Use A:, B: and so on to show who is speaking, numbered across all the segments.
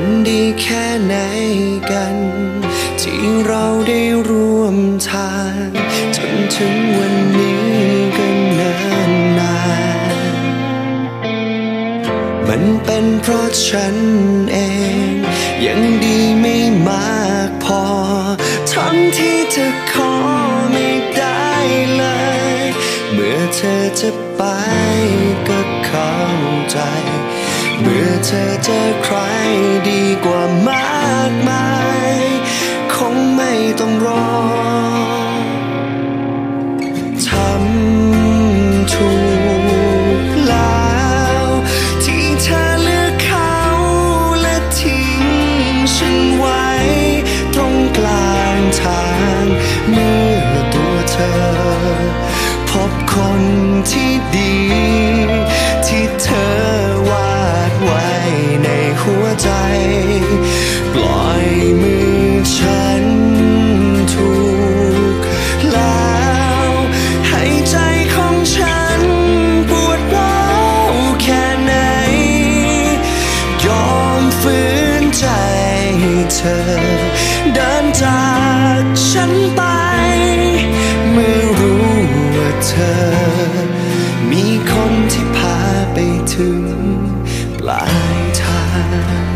A: ันดีแค่ไหนกัน ที่เราได้ร่วมทางจนถึงวันนี้กันานนานมันเป็นเพราะฉันเอง ยังดีไม่มากพอทั้งที่เธอขอไม่ได้เลย เมื่อเธอจะไปก็เข้าใจ เมื่อเธอเจอใคร กว่ามากมาย คงไม่ต้องรอ เธอ เดินจากฉันไป เมื่อรู้ว่าเธอ มีคนที่พาไปถึงปลายทาง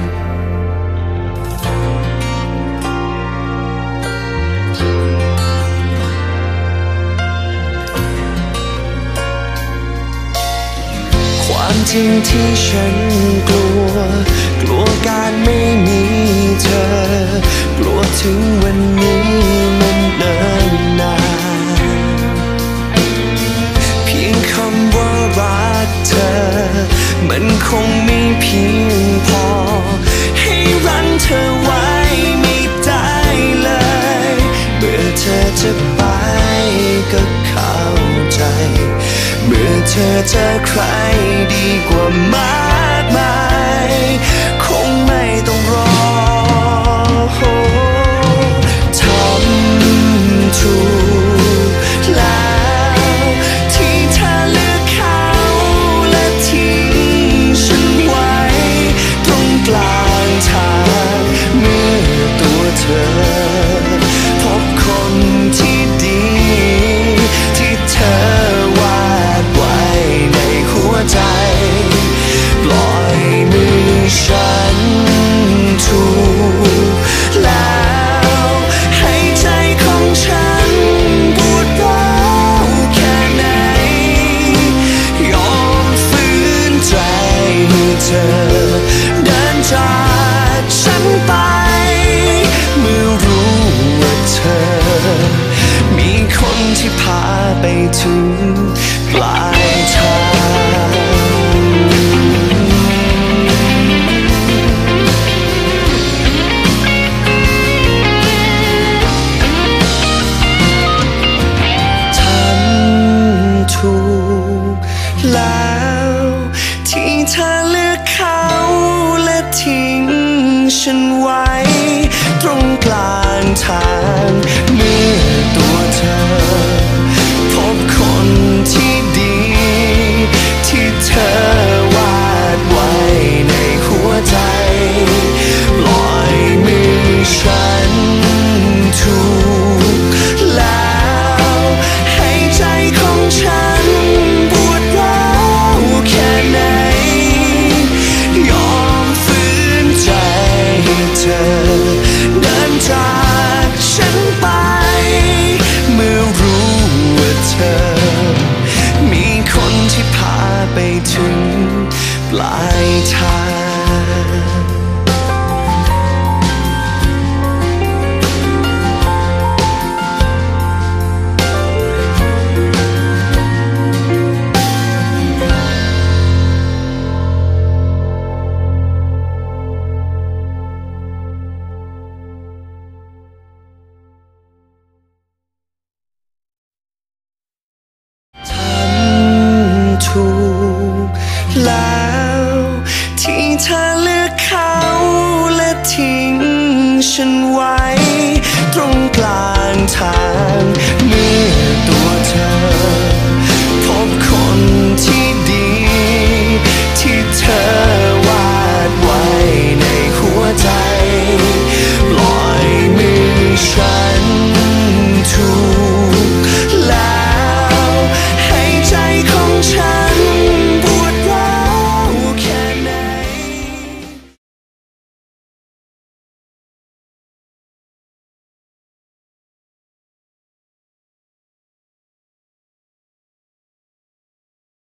A: ความจริงที่ฉันกลัว กลัวการไม่มี งไม่เพียงพอ ให้รั้งเธอไว้ไม่ได้เลย เมื่อเธอจะไปก็เข้าใจ เมื่อเธอเจอใครดีกว่ามากมาย คงไม่ต้องรอ ตั like เธอเลือกเขาและทิ้งฉันไว้